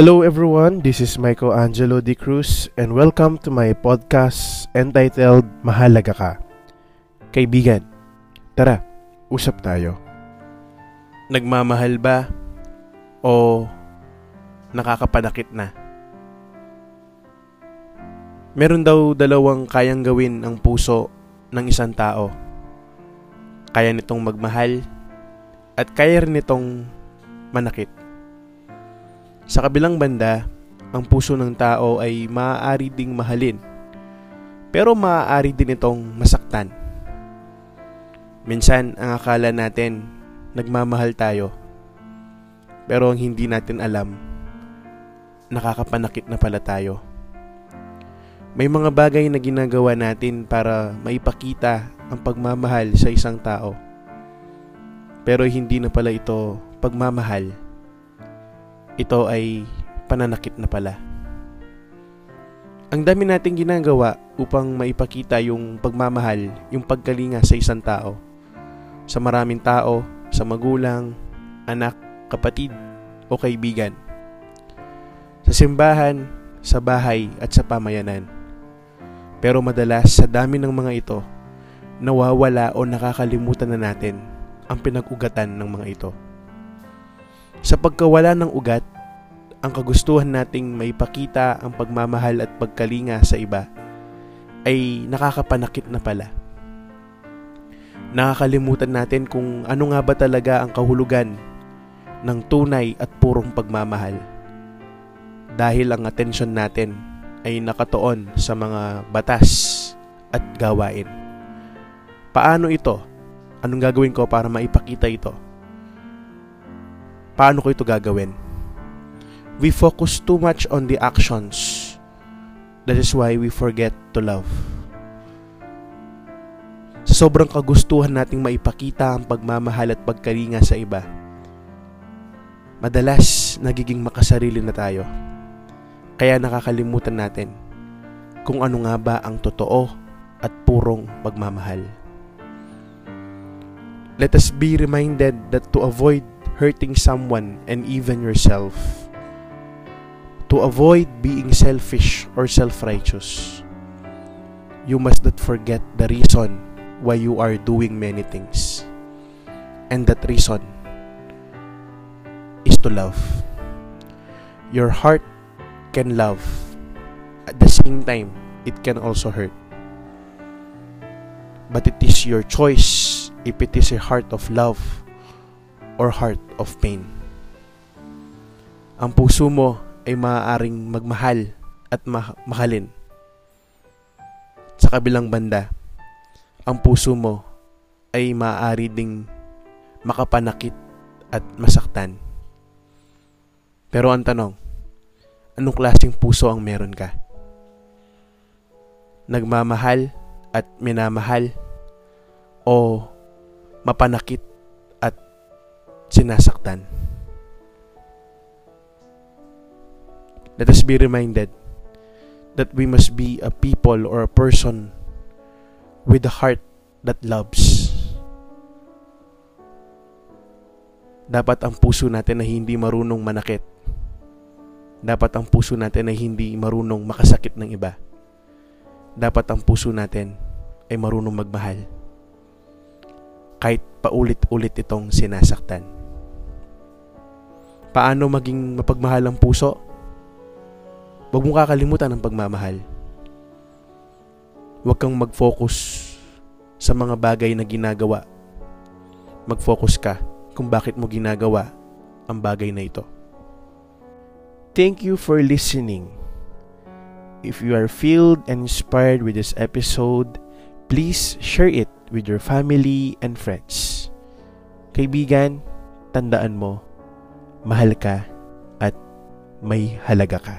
Hello everyone, this is Michael Angelo D. Cruz and welcome to my podcast entitled Mahalaga Ka. Kaibigan, tara, usap tayo. Nagmamahal ba o nakakapanakit na? Meron daw dalawang kayang gawin ang puso ng isang tao. Kaya nitong magmahal at kaya rin nitong manakit. Sa kabilang banda, ang puso ng tao ay maaari ding mahalin, pero maaari din itong masaktan. Minsan, ang akala natin, nagmamahal tayo, pero ang hindi natin alam, nakakapanakit na pala tayo. May mga bagay na ginagawa natin para maipakita ang pagmamahal sa isang tao. Pero hindi na pala ito pagmamahal ito ay pananakit na pala. Ang dami nating ginagawa upang maipakita yung pagmamahal, yung pagkalinga sa isang tao. Sa maraming tao, sa magulang, anak, kapatid, o kaibigan. Sa simbahan, sa bahay, at sa pamayanan. Pero madalas sa dami ng mga ito, nawawala o nakakalimutan na natin ang pinag-ugatan ng mga ito. Sa pagkawala ng ugat, ang kagustuhan nating maipakita ang pagmamahal at pagkalinga sa iba ay nakakapanakit na pala. Nakakalimutan natin kung ano nga ba talaga ang kahulugan ng tunay at purong pagmamahal. Dahil ang atensyon natin ay nakatoon sa mga batas at gawain. Paano ito? Anong gagawin ko para maipakita ito? Paano ko ito gagawin? We focus too much on the actions. That is why we forget to love. Sa sobrang kagustuhan nating maipakita ang pagmamahal at pagkalinga sa iba, madalas nagiging makasarili na tayo. Kaya nakakalimutan natin kung ano nga ba ang totoo at purong pagmamahal. Let us be reminded that to avoid hurting someone and even yourself. To avoid being selfish or self-righteous, you must not forget the reason why you are doing many things. And that reason is to love. Your heart can love. At the same time, it can also hurt. But it is your choice if it is a heart of love or heart of pain. Ang puso mo ay maaaring magmahal at ma- mahalin. Sa kabilang banda, ang puso mo ay maaari ding makapanakit at masaktan. Pero ang tanong, anong klaseng puso ang meron ka? Nagmamahal at minamahal o mapanakit sinasaktan. Let us be reminded that we must be a people or a person with a heart that loves. Dapat ang puso natin na hindi marunong manakit. Dapat ang puso natin na hindi marunong makasakit ng iba. Dapat ang puso natin ay marunong magmahal. Kahit paulit-ulit itong sinasaktan. Paano maging mapagmahal ang puso? Huwag mong kakalimutan ang pagmamahal. Huwag kang mag-focus sa mga bagay na ginagawa. Mag-focus ka kung bakit mo ginagawa ang bagay na ito. Thank you for listening. If you are filled and inspired with this episode, please share it with your family and friends. Kaibigan, tandaan mo, mahal ka at may halaga ka.